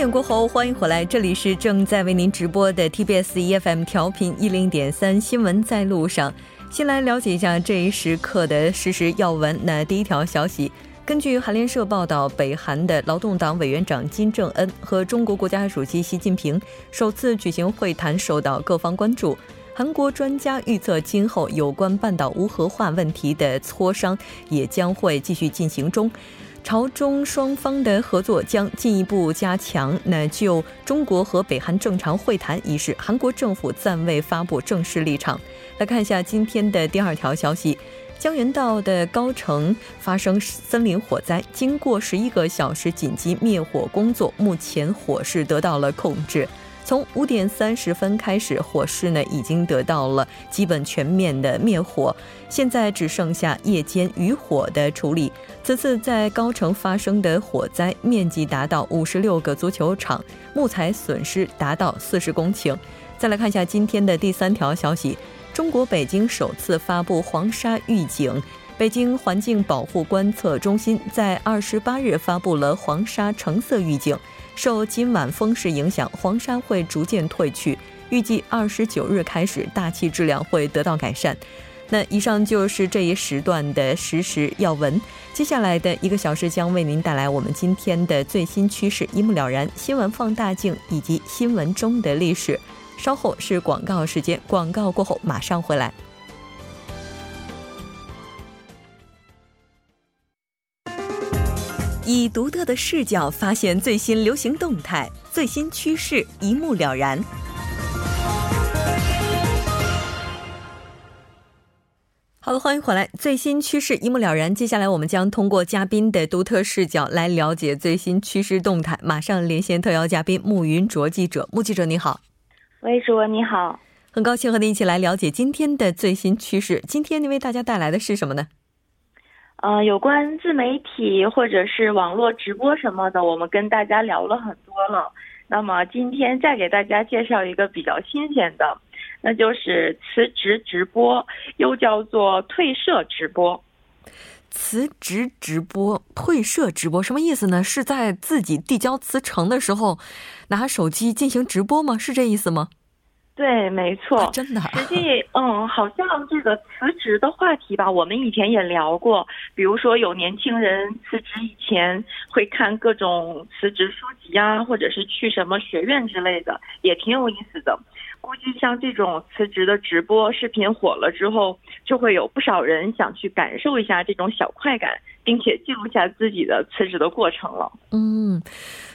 点过后，欢迎回来，这里是正在为您直播的 TBS EFM 调频一零点三新闻在路上。先来了解一下这一时刻的实时要闻。那第一条消息，根据韩联社报道，北韩的劳动党委员长金正恩和中国国家主席习近平首次举行会谈，受到各方关注。韩国专家预测，今后有关半岛无核化问题的磋商也将会继续进行中。朝中双方的合作将进一步加强。那就中国和北韩正常会谈一事，韩国政府暂未发布正式立场。来看一下今天的第二条消息：江原道的高城发生森林火灾，经过十一个小时紧急灭火工作，目前火势得到了控制。从五点三十分开始，火势呢已经得到了基本全面的灭火，现在只剩下夜间余火的处理。此次在高城发生的火灾面积达到五十六个足球场，木材损失达到四十公顷。再来看一下今天的第三条消息：中国北京首次发布黄沙预警。北京环境保护观测中心在二十八日发布了黄沙橙色预警。受今晚风势影响，黄沙会逐渐退去。预计二十九日开始，大气质量会得到改善。那以上就是这一时段的实时要闻。接下来的一个小时将为您带来我们今天的最新趋势，一目了然。新闻放大镜以及新闻中的历史。稍后是广告时间，广告过后马上回来。以独特的视角发现最新流行动态、最新趋势，一目了然。好的，欢迎回来，最新趋势一目了然。接下来，我们将通过嘉宾的独特视角来了解最新趋势动态。马上连线特邀嘉宾穆云卓记者，穆记者你好。喂，主播你好，很高兴和您一起来了解今天的最新趋势。今天您为大家带来的是什么呢？呃，有关自媒体或者是网络直播什么的，我们跟大家聊了很多了。那么今天再给大家介绍一个比较新鲜的，那就是辞职直播，又叫做退社直播。辞职直播、退社直播什么意思呢？是在自己递交辞呈的时候拿手机进行直播吗？是这意思吗？对，没错，真的。实际，嗯，好像这个辞职的话题吧，我们以前也聊过。比如说，有年轻人辞职以前会看各种辞职书籍啊，或者是去什么学院之类的，也挺有意思的。估计像这种辞职的直播视频火了之后，就会有不少人想去感受一下这种小快感，并且记录下自己的辞职的过程了。嗯。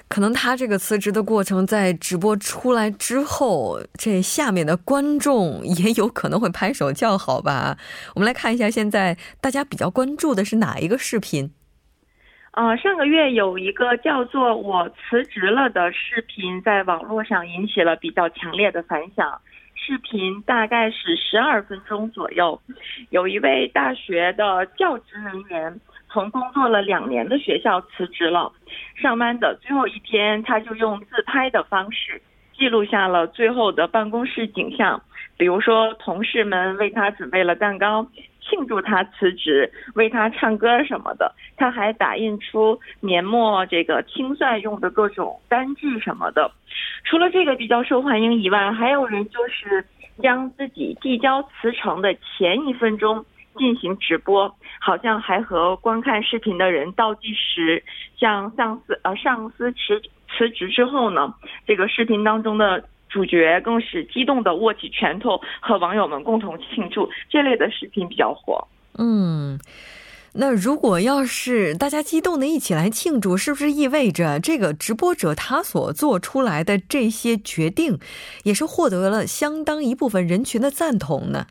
可能他这个辞职的过程在直播出来之后，这下面的观众也有可能会拍手叫好吧？我们来看一下，现在大家比较关注的是哪一个视频？呃，上个月有一个叫做“我辞职了”的视频在网络上引起了比较强烈的反响。视频大概是十二分钟左右，有一位大学的教职人员。从工作了两年的学校辞职了，上班的最后一天，他就用自拍的方式记录下了最后的办公室景象，比如说同事们为他准备了蛋糕，庆祝他辞职，为他唱歌什么的。他还打印出年末这个清算用的各种单据什么的。除了这个比较受欢迎以外，还有人就是将自己递交辞呈的前一分钟。进行直播，好像还和观看视频的人倒计时。像上司呃上司辞辞职之后呢，这个视频当中的主角更是激动的握起拳头，和网友们共同庆祝。这类的视频比较火。嗯，那如果要是大家激动的一起来庆祝，是不是意味着这个直播者他所做出来的这些决定，也是获得了相当一部分人群的赞同呢？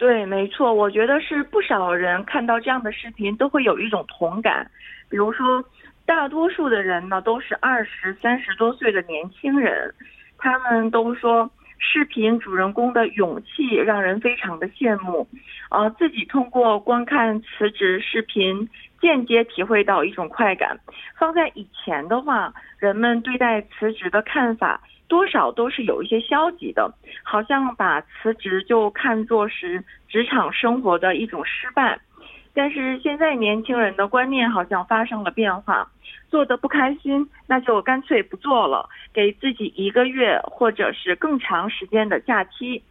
对，没错，我觉得是不少人看到这样的视频都会有一种同感。比如说，大多数的人呢都是二十三十多岁的年轻人，他们都说视频主人公的勇气让人非常的羡慕。呃，自己通过观看辞职视频，间接体会到一种快感。放在以前的话，人们对待辞职的看法。多少都是有一些消极的，好像把辞职就看作是职场生活的一种失败。但是现在年轻人的观念好像发生了变化，做的不开心，那就干脆不做了，给自己一个月或者是更长时间的假期，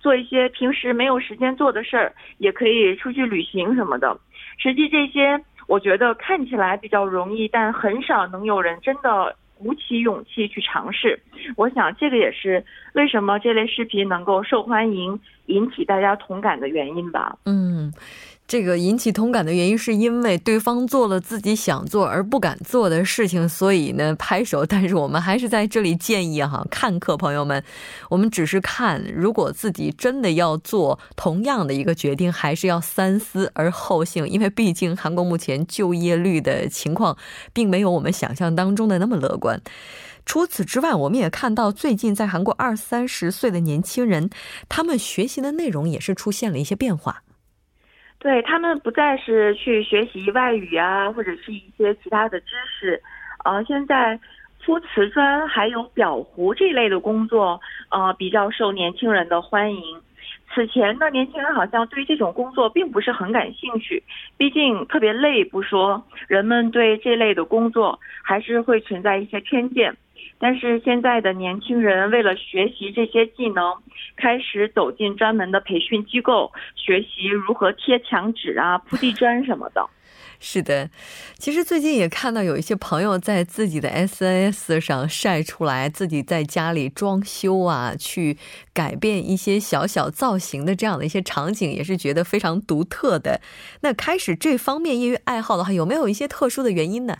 做一些平时没有时间做的事儿，也可以出去旅行什么的。实际这些我觉得看起来比较容易，但很少能有人真的鼓起勇气去尝试。我想这个也是为什么这类视频能够受欢迎、引起大家同感的原因吧。嗯。这个引起同感的原因，是因为对方做了自己想做而不敢做的事情，所以呢拍手。但是我们还是在这里建议哈，看客朋友们，我们只是看，如果自己真的要做同样的一个决定，还是要三思而后行，因为毕竟韩国目前就业率的情况，并没有我们想象当中的那么乐观。除此之外，我们也看到最近在韩国二三十岁的年轻人，他们学习的内容也是出现了一些变化。对他们不再是去学习外语啊，或者是一些其他的知识，呃，现在铺瓷砖还有裱糊这类的工作，呃，比较受年轻人的欢迎。此前呢，年轻人好像对这种工作并不是很感兴趣，毕竟特别累不说，人们对这类的工作还是会存在一些偏见。但是现在的年轻人为了学习这些技能，开始走进专门的培训机构，学习如何贴墙纸啊、铺地砖什么的。是的，其实最近也看到有一些朋友在自己的 SNS 上晒出来自己在家里装修啊，去改变一些小小造型的这样的一些场景，也是觉得非常独特的。那开始这方面业余爱好的话，有没有一些特殊的原因呢？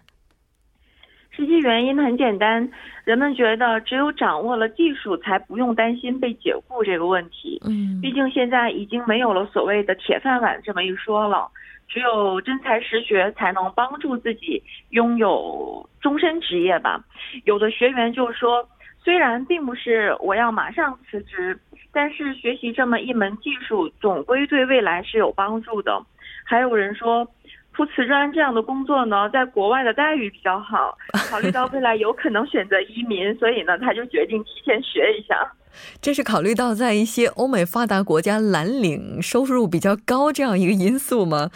实际原因很简单，人们觉得只有掌握了技术，才不用担心被解雇这个问题。嗯，毕竟现在已经没有了所谓的铁饭碗这么一说了，只有真才实学才能帮助自己拥有终身职业吧。有的学员就说，虽然并不是我要马上辞职，但是学习这么一门技术，总归对未来是有帮助的。还有人说。铺瓷砖这样的工作呢，在国外的待遇比较好。考虑到未来有可能选择移民，所以呢，他就决定提前学一下。这是考虑到在一些欧美发达国家蓝领收入比较高这样一个因素吗？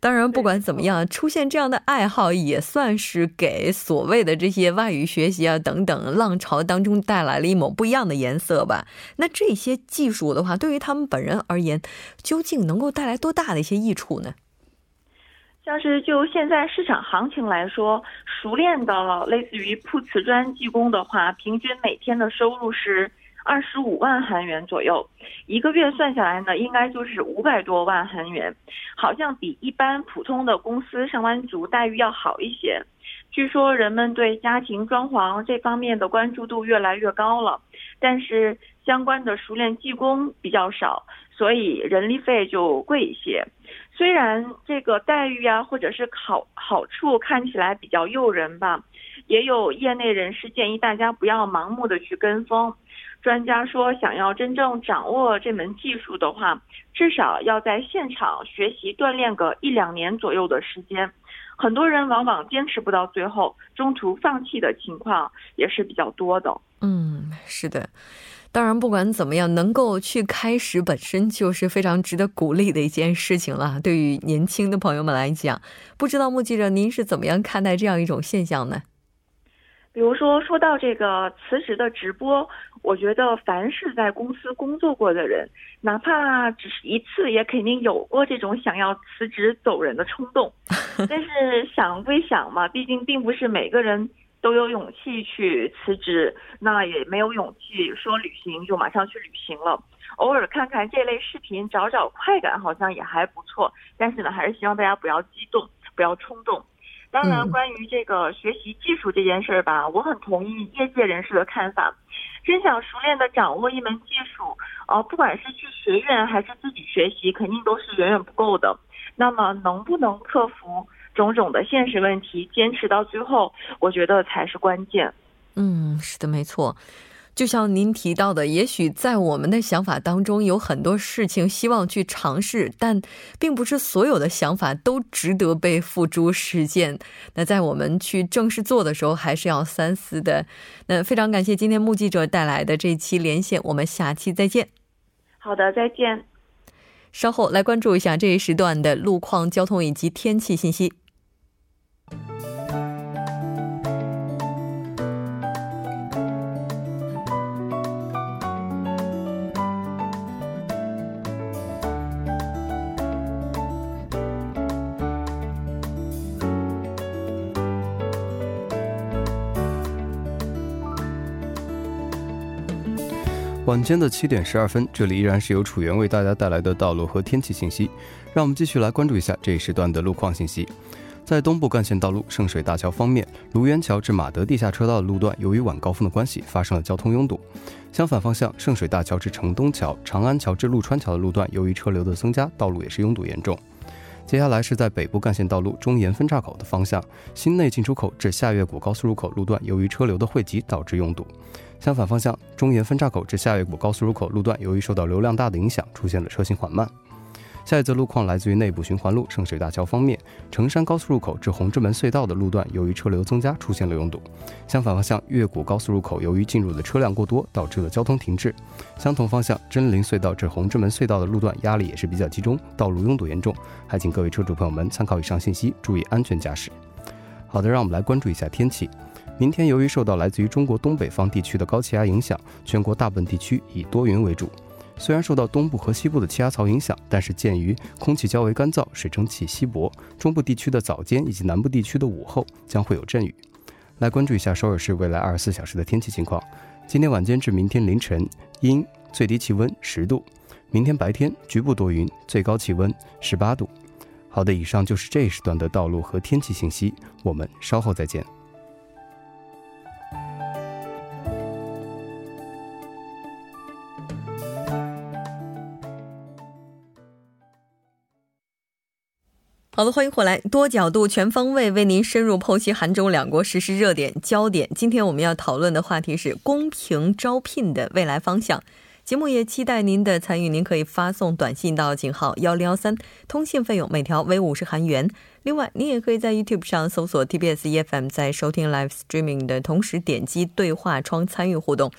当然，不管怎么样，出现这样的爱好也算是给所谓的这些外语学习啊等等浪潮当中带来了一抹不一样的颜色吧。那这些技术的话，对于他们本人而言，究竟能够带来多大的一些益处呢？但是就现在市场行情来说，熟练的类似于铺瓷砖技工的话，平均每天的收入是二十五万韩元左右，一个月算下来呢，应该就是五百多万韩元，好像比一般普通的公司上班族待遇要好一些。据说人们对家庭装潢这方面的关注度越来越高了，但是相关的熟练技工比较少，所以人力费就贵一些。虽然这个待遇啊，或者是好好处看起来比较诱人吧，也有业内人士建议大家不要盲目的去跟风。专家说，想要真正掌握这门技术的话，至少要在现场学习锻炼个一两年左右的时间。很多人往往坚持不到最后，中途放弃的情况也是比较多的。嗯，是的。当然，不管怎么样，能够去开始本身就是非常值得鼓励的一件事情了。对于年轻的朋友们来讲，不知道目击者您是怎么样看待这样一种现象呢？比如说，说到这个辞职的直播，我觉得凡是在公司工作过的人，哪怕只是一次，也肯定有过这种想要辞职走人的冲动。但是想归想嘛，毕竟并不是每个人。都有勇气去辞职，那也没有勇气说旅行就马上去旅行了。偶尔看看这类视频，找找快感，好像也还不错。但是呢，还是希望大家不要激动，不要冲动。当然，关于这个学习技术这件事儿吧，我很同意业界人士的看法。真想熟练的掌握一门技术，呃，不管是去学院还是自己学习，肯定都是远远不够的。那么，能不能克服？种种的现实问题，坚持到最后，我觉得才是关键。嗯，是的，没错。就像您提到的，也许在我们的想法当中有很多事情希望去尝试，但并不是所有的想法都值得被付诸实践。那在我们去正式做的时候，还是要三思的。那非常感谢今天目击者带来的这期连线，我们下期再见。好的，再见。稍后来关注一下这一时段的路况、交通以及天气信息。晚间的七点十二分，这里依然是由楚源为大家带来的道路和天气信息。让我们继续来关注一下这一时段的路况信息。在东部干线道路圣水大桥方面，卢园桥至马德地下车道的路段，由于晚高峰的关系，发生了交通拥堵。相反方向，圣水大桥至城东桥、长安桥至陆川桥的路段，由于车流的增加，道路也是拥堵严重。接下来是在北部干线道路中沿分岔口的方向，新内进出口至下月谷高速入口路段，由于车流的汇集导致拥堵。相反方向，中沿分岔口至下月谷高速入口路段，由于受到流量大的影响，出现了车行缓慢。下一则路况来自于内部循环路圣水大桥方面，成山高速入口至红之门隧道的路段，由于车流增加，出现了拥堵。相反方向，月谷高速入口由于进入的车辆过多，导致了交通停滞。相同方向，真灵隧道至红之门隧道的路段压力也是比较集中，道路拥堵严重，还请各位车主朋友们参考以上信息，注意安全驾驶。好的，让我们来关注一下天气。明天由于受到来自于中国东北方地区的高气压影响，全国大部分地区以多云为主。虽然受到东部和西部的气压槽影响，但是鉴于空气较为干燥，水蒸气稀薄，中部地区的早间以及南部地区的午后将会有阵雨。来关注一下首尔市未来二十四小时的天气情况：今天晚间至明天凌晨阴，最低气温十度；明天白天局部多云，最高气温十八度。好的，以上就是这一时段的道路和天气信息，我们稍后再见。好的，欢迎回来，多角度、全方位为您深入剖析韩中两国实时热点焦点。今天我们要讨论的话题是公平招聘的未来方向。节目也期待您的参与，您可以发送短信到井号幺零幺三，通信费用每条为五十韩元。另外，您也可以在 YouTube 上搜索 TBS EFM，在收听 Live Streaming 的同时点击对话窗参与互动。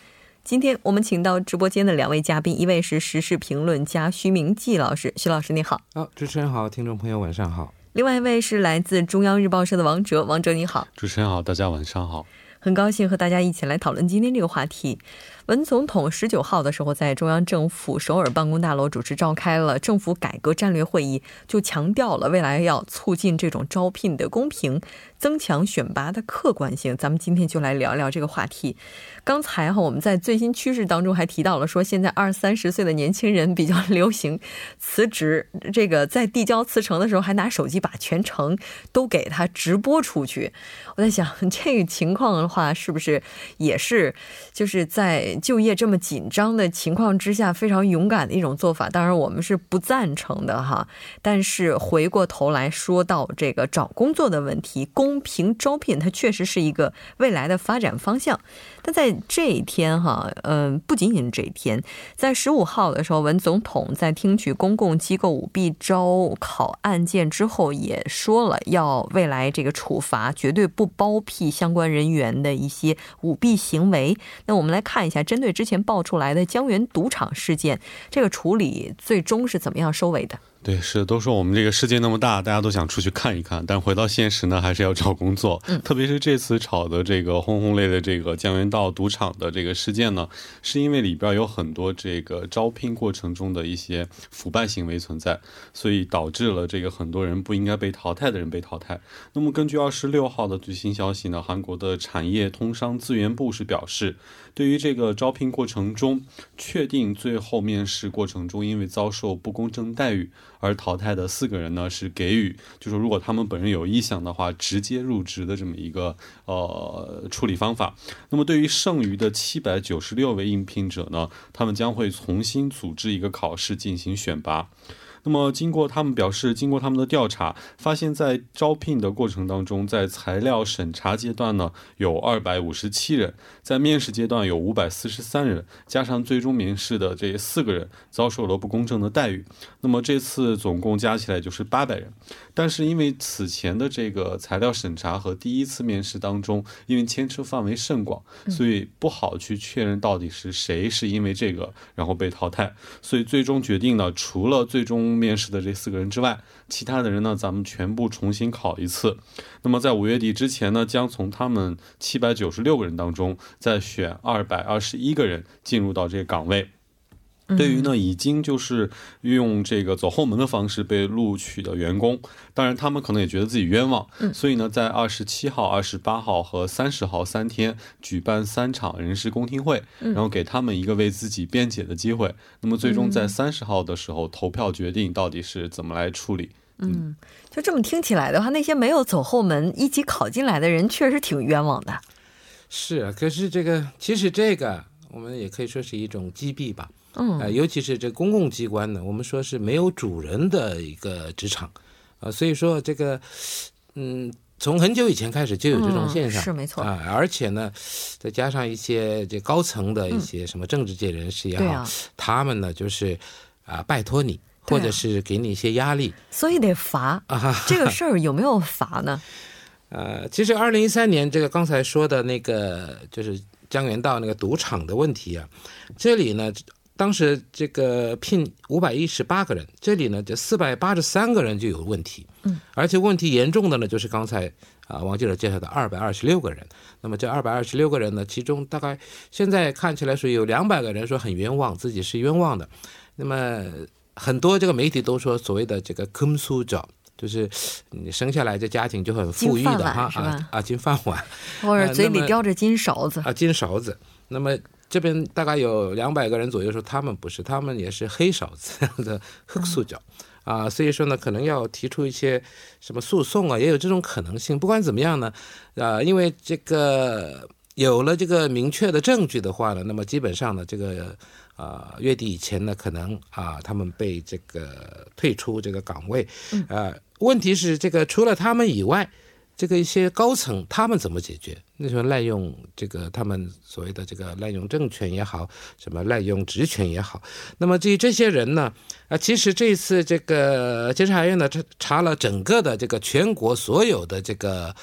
今天我们请到直播间的两位嘉宾，一位是时事评论家徐明季老师，徐老师你好。好，主持人好，听众朋友晚上好。另外一位是来自中央日报社的王哲，王哲你好。主持人好，大家晚上好。很高兴和大家一起来讨论今天这个话题。文总统十九号的时候在中央政府首尔办公大楼主持召开了政府改革战略会议，就强调了未来要促进这种招聘的公平，增强选拔的客观性。咱们今天就来聊聊这个话题。刚才哈我们在最新趋势当中还提到了说，现在二三十岁的年轻人比较流行辞职，这个在递交辞呈的时候还拿手机把全程都给他直播出去。我在想，这个情况的话，是不是也是就是在就业这么紧张的情况之下，非常勇敢的一种做法。当然，我们是不赞成的哈。但是回过头来说到这个找工作的问题，公平招聘，它确实是一个未来的发展方向。但在这一天哈，嗯，不仅仅这一天，在十五号的时候，文总统在听取公共机构舞弊招考案件之后，也说了要未来这个处罚绝对不包庇相关人员的一些舞弊行为。那我们来看一下。针对之前爆出来的江源赌场事件，这个处理最终是怎么样收尾的？对，是都说我们这个世界那么大，大家都想出去看一看，但回到现实呢，还是要找工作。嗯，特别是这次炒的这个轰轰烈烈这个江原道赌场的这个事件呢，是因为里边有很多这个招聘过程中的一些腐败行为存在，所以导致了这个很多人不应该被淘汰的人被淘汰。那么根据二十六号的最新消息呢，韩国的产业通商资源部是表示，对于这个招聘过程中确定最后面试过程中因为遭受不公正待遇。而淘汰的四个人呢，是给予，就是如果他们本人有意向的话，直接入职的这么一个呃处理方法。那么对于剩余的七百九十六位应聘者呢，他们将会重新组织一个考试进行选拔。那么经过他们表示，经过他们的调查，发现，在招聘的过程当中，在材料审查阶段呢，有二百五十七人，在面试阶段有五百四十三人，加上最终面试的这四个人遭受了不公正的待遇。那么这次总共加起来就是八百人。但是因为此前的这个材料审查和第一次面试当中，因为牵扯范围甚广，所以不好去确认到底是谁是因为这个然后被淘汰。所以最终决定呢，除了最终面试的这四个人之外，其他的人呢，咱们全部重新考一次。那么在五月底之前呢，将从他们七百九十六个人当中再选二百二十一个人进入到这个岗位。对于呢，已经就是用这个走后门的方式被录取的员工，当然他们可能也觉得自己冤枉，嗯所以呢，在二十七号、二十八号和三十号三天举办三场人事公听会，然后给他们一个为自己辩解的机会。那么最终在三十号的时候投票决定到底是怎么来处理。嗯，就这么听起来的话，那些没有走后门一起考进来的人确实挺冤枉的。是啊，可是这个其实这个我们也可以说是一种击毙吧。嗯，呃，尤其是这公共机关呢，我们说是没有主人的一个职场，啊，所以说这个，嗯，从很久以前开始就有这种现象，是没错啊，而且呢，再加上一些这高层的一些什么政治界人士也好，他们呢就是啊，拜托你，或者是给你一些压力，所以得罚啊。这个事儿有没有罚呢？呃，其实二零一三年这个刚才说的那个就是江原道那个赌场的问题啊，这里呢。当时这个聘五百一十八个人，这里呢，这四百八十三个人就有问题，嗯，而且问题严重的呢，就是刚才啊王记者介绍的二百二十六个人。那么这二百二十六个人呢，其中大概现在看起来是有两百个人说很冤枉，自己是冤枉的。那么很多这个媒体都说所谓的这个坑苏者，就是你生下来这家庭就很富裕的哈啊啊金饭碗，或者嘴里叼着金勺子啊金勺子。那么。这边大概有两百个人左右说他们不是，他们也是黑勺子 的黑塑胶啊，所以说呢，可能要提出一些什么诉讼啊，也有这种可能性。不管怎么样呢，啊，因为这个有了这个明确的证据的话呢，那么基本上呢，这个啊月底以前呢，可能啊他们被这个退出这个岗位，啊，问题是这个除了他们以外。这个一些高层他们怎么解决？那时候滥用这个他们所谓的这个滥用政权也好，什么滥用职权也好，那么至于这些人呢？啊，其实这一次这个监察院呢，查查了整个的这个全国所有的这个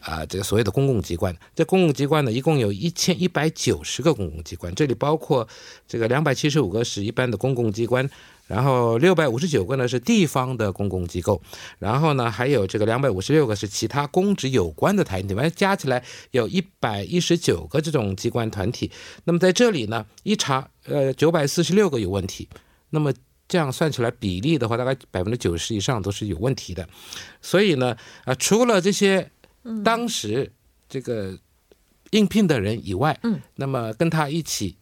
啊这个所谓的公共机关，这公共机关呢，一共有一千一百九十个公共机关，这里包括这个两百七十五个是一般的公共机关。然后六百五十九个呢是地方的公共机构，然后呢还有这个两百五十六个是其他公职有关的团体，反正加起来有一百一十九个这种机关团体。那么在这里呢一查，呃九百四十六个有问题，那么这样算起来比例的话，大概百分之九十以上都是有问题的。所以呢啊除了这些当时这个应聘的人以外，嗯，那么跟他一起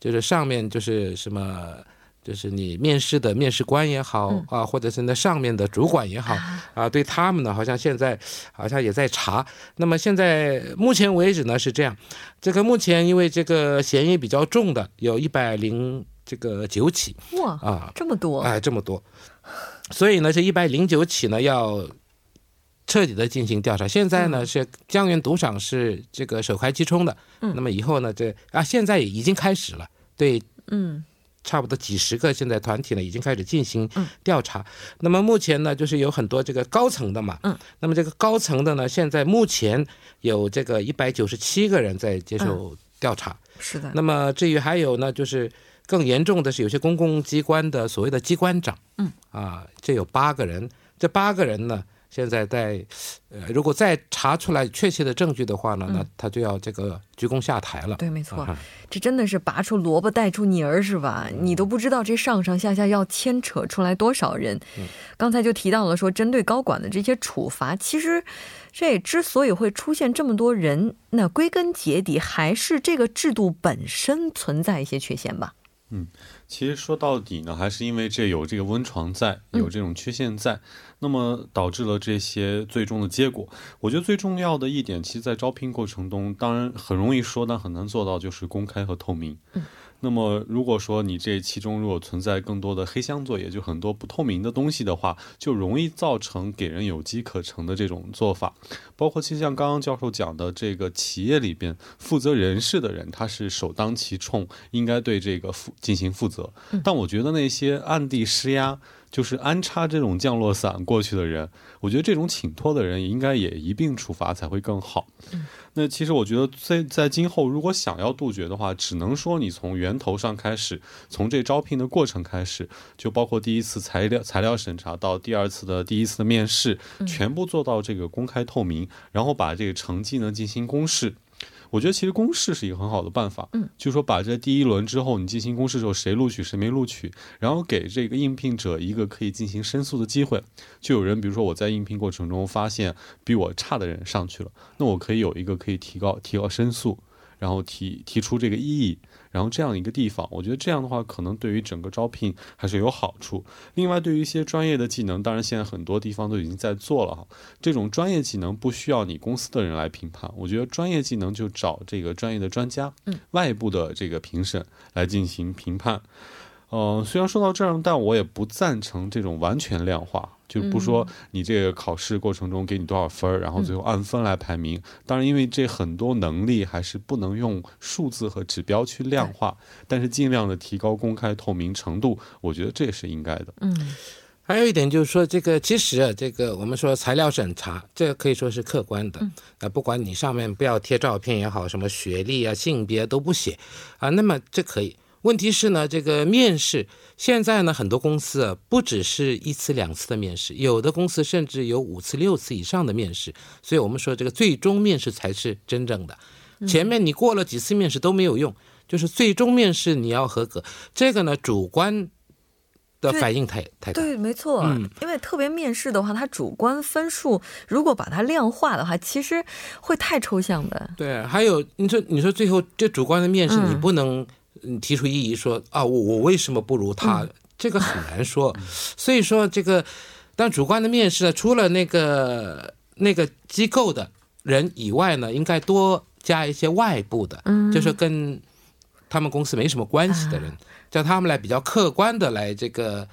就是上面就是什么。就是你面试的面试官也好啊，或者是那上面的主管也好啊，对他们呢，好像现在好像也在查。那么现在目前为止呢是这样，这个目前因为这个嫌疑比较重的有一百零这个九起哇啊，这么多。哎，这么多，所以呢这一百零九起呢要彻底的进行调查。现在呢是江源赌场是这个首开机冲的，嗯，那么以后呢这啊现在已经开始了，对，嗯。差不多几十个现在团体呢，已经开始进行调查。那么目前呢，就是有很多这个高层的嘛。嗯。那么这个高层的呢，现在目前有这个一百九十七个人在接受调查。是的。那么至于还有呢，就是更严重的是有些公共机关的所谓的机关长。嗯。啊，这有八个人，这八个人呢。现在在，呃，如果再查出来确切的证据的话呢，那他就要这个鞠躬下台了。对，没错，这真的是拔出萝卜带出泥儿，是吧？你都不知道这上上下下要牵扯出来多少人。刚才就提到了说，针对高管的这些处罚，其实这之所以会出现这么多人，那归根结底还是这个制度本身存在一些缺陷吧。嗯，其实说到底呢，还是因为这有这个温床在，有这种缺陷在，那么导致了这些最终的结果。我觉得最重要的一点，其实，在招聘过程中，当然很容易说，但很难做到，就是公开和透明。嗯，那么如果说你这其中如果存在更多的黑箱作业，就很多不透明的东西的话，就容易造成给人有机可乘的这种做法。包括其实像刚刚教授讲的，这个企业里边负责人事的人，他是首当其冲，应该对这个负进行负责。但我觉得那些暗地施压。就是安插这种降落伞过去的人，我觉得这种请托的人应该也一并处罚才会更好。那其实我觉得在在今后如果想要杜绝的话，只能说你从源头上开始，从这招聘的过程开始，就包括第一次材料材料审查到第二次的第一次的面试，全部做到这个公开透明，然后把这个成绩呢进行公示。我觉得其实公示是一个很好的办法，嗯，就是说把这第一轮之后你进行公示之后，谁录取谁没录取，然后给这个应聘者一个可以进行申诉的机会。就有人比如说我在应聘过程中发现比我差的人上去了，那我可以有一个可以提高提高申诉，然后提提出这个异议。然后这样一个地方，我觉得这样的话可能对于整个招聘还是有好处。另外，对于一些专业的技能，当然现在很多地方都已经在做了哈。这种专业技能不需要你公司的人来评判，我觉得专业技能就找这个专业的专家，嗯，外部的这个评审来进行评判。嗯，虽然说到这儿，但我也不赞成这种完全量化，就不说你这个考试过程中给你多少分儿，然后最后按分来排名。当然，因为这很多能力还是不能用数字和指标去量化，但是尽量的提高公开透明程度，我觉得这也是应该的。嗯，还有一点就是说，这个其实啊，这个我们说材料审查，这个可以说是客观的。那不管你上面不要贴照片也好，什么学历啊、性别都不写啊，那么这可以。问题是呢，这个面试现在呢，很多公司啊，不只是一次两次的面试，有的公司甚至有五次六次以上的面试。所以我们说，这个最终面试才是真正的。前面你过了几次面试都没有用，就是最终面试你要合格。这个呢，主观的反应太太对，没错。嗯，因为特别面试的话，它主观分数如果把它量化的话，其实会太抽象的。对，还有你说，你说最后这主观的面试，你不能。嗯，提出异议说啊，我我为什么不如他？这个很难说。所以说这个，但主观的面试呢，除了那个那个机构的人以外呢，应该多加一些外部的，就是跟他们公司没什么关系的人，叫他们来比较客观的来这个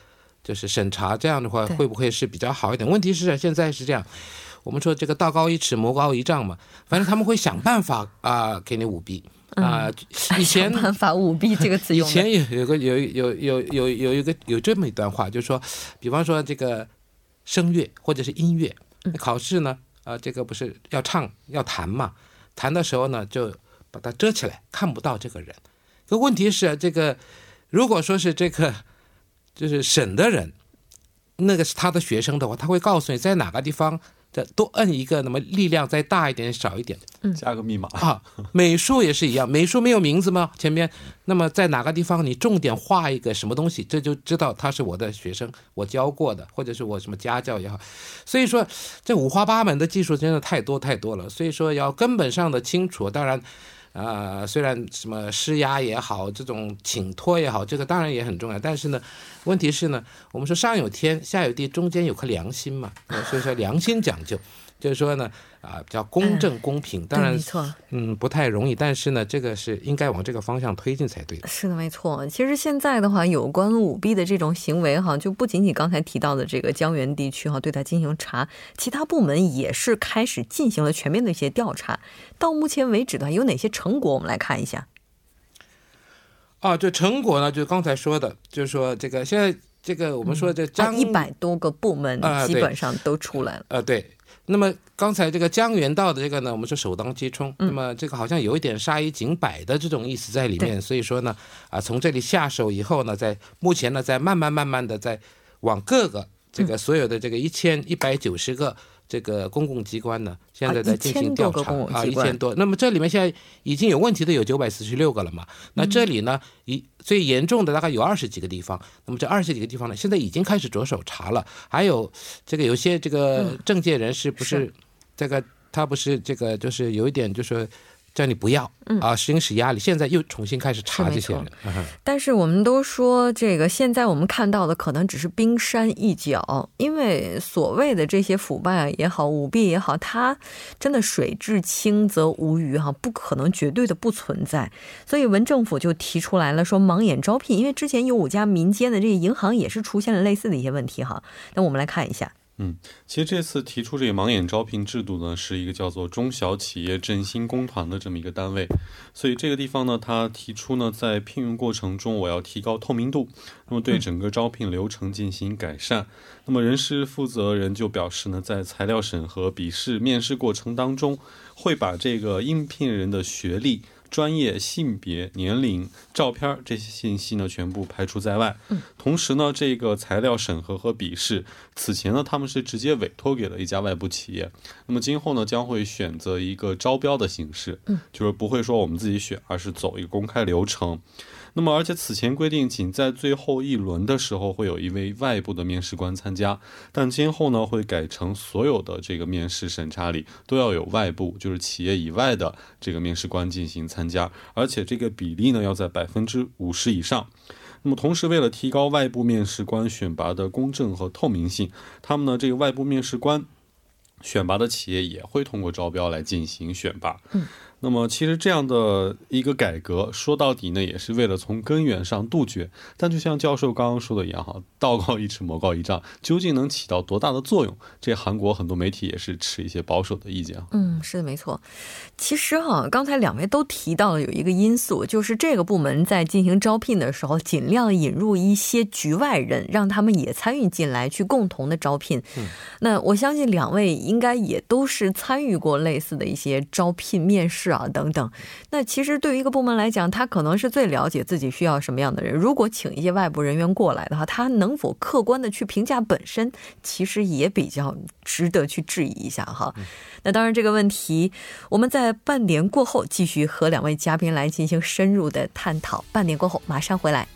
就是审查。这样的话会不会是比较好一点？问题是现在是这样，我们说这个道高一尺，魔高一丈嘛，反正他们会想办法啊，给你舞弊。啊，以前 办法舞弊这个词用。以前有有个有有有有有一个有这么一段话，就是说，比方说这个声乐或者是音乐考试呢，啊，这个不是要唱要弹嘛？弹的时候呢，就把它遮起来，看不到这个人。可问题是这个，如果说是这个就是审的人，那个是他的学生的话，他会告诉你在哪个地方。再多摁一个，那么力量再大一点，少一点，加个密码啊。美术也是一样，美术没有名字吗？前面，那么在哪个地方你重点画一个什么东西，这就知道他是我的学生，我教过的，或者是我什么家教也好。所以说，这五花八门的技术真的太多太多了。所以说，要根本上的清楚，当然。啊，虽然什么施压也好，这种请托也好，这个当然也很重要。但是呢，问题是呢，我们说上有天，下有地，中间有颗良心嘛，所以说良心讲究。就是说呢，啊，比较公正公平，当然，没错，嗯，不太容易，但是呢，这个是应该往这个方向推进才对的。是的，没错。其实现在的话，有关舞弊的这种行为哈，就不仅仅刚才提到的这个江源地区哈，对它进行查，其他部门也是开始进行了全面的一些调查。到目前为止的话，有哪些成果？我们来看一下。啊，这成果呢，就刚才说的，就是说这个现在这个我们说这张一百多个部门基本上都出来了。呃，对。那么刚才这个江原道的这个呢，我们说首当其冲。那么这个好像有一点杀一儆百的这种意思在里面，所以说呢，啊，从这里下手以后呢，在目前呢，在慢慢慢慢的在往各个这个所有的这个一千一百九十个。这个公共机关呢，现在在进行调查啊，一千多。那么这里面现在已经有问题的有九百四十六个了嘛？那这里呢，一最严重的大概有二十几个地方。那么这二十几个地方呢，现在已经开始着手查了。还有这个有些这个政界人士不是这个他不是这个就是有一点就是。叫你不要啊，行使压力。现在又重新开始查这些人。但是我们都说，这个现在我们看到的可能只是冰山一角，因为所谓的这些腐败也好、舞弊也好，它真的水至清则无鱼哈，不可能绝对的不存在。所以文政府就提出来了，说盲眼招聘，因为之前有五家民间的这个银行也是出现了类似的一些问题哈。那我们来看一下。嗯，其实这次提出这个盲眼招聘制度呢，是一个叫做中小企业振兴工团的这么一个单位，所以这个地方呢，他提出呢，在聘用过程中我要提高透明度，那么对整个招聘流程进行改善。那么人事负责人就表示呢，在材料审核、笔试、面试过程当中，会把这个应聘人的学历。专业、性别、年龄、照片这些信息呢，全部排除在外。嗯，同时呢，这个材料审核和笔试，此前呢，他们是直接委托给了一家外部企业。那么今后呢，将会选择一个招标的形式，嗯，就是不会说我们自己选，而是走一个公开流程。那么，而且此前规定，仅在最后一轮的时候会有一位外部的面试官参加，但今后呢会改成所有的这个面试审查里都要有外部，就是企业以外的这个面试官进行参加，而且这个比例呢要在百分之五十以上。那么同时，为了提高外部面试官选拔的公正和透明性，他们呢这个外部面试官选拔的企业也会通过招标来进行选拔。嗯。那么，其实这样的一个改革，说到底呢，也是为了从根源上杜绝。但就像教授刚刚说的一样，哈，道高一尺，魔高一丈，究竟能起到多大的作用？这韩国很多媒体也是持一些保守的意见。嗯，是的，没错。其实哈，刚才两位都提到了有一个因素，就是这个部门在进行招聘的时候，尽量引入一些局外人，让他们也参与进来，去共同的招聘。嗯，那我相信两位应该也都是参与过类似的一些招聘面试。啊，等等，那其实对于一个部门来讲，他可能是最了解自己需要什么样的人。如果请一些外部人员过来的话，他能否客观的去评价本身，其实也比较值得去质疑一下哈。那当然，这个问题我们在半年过后继续和两位嘉宾来进行深入的探讨。半年过后马上回来。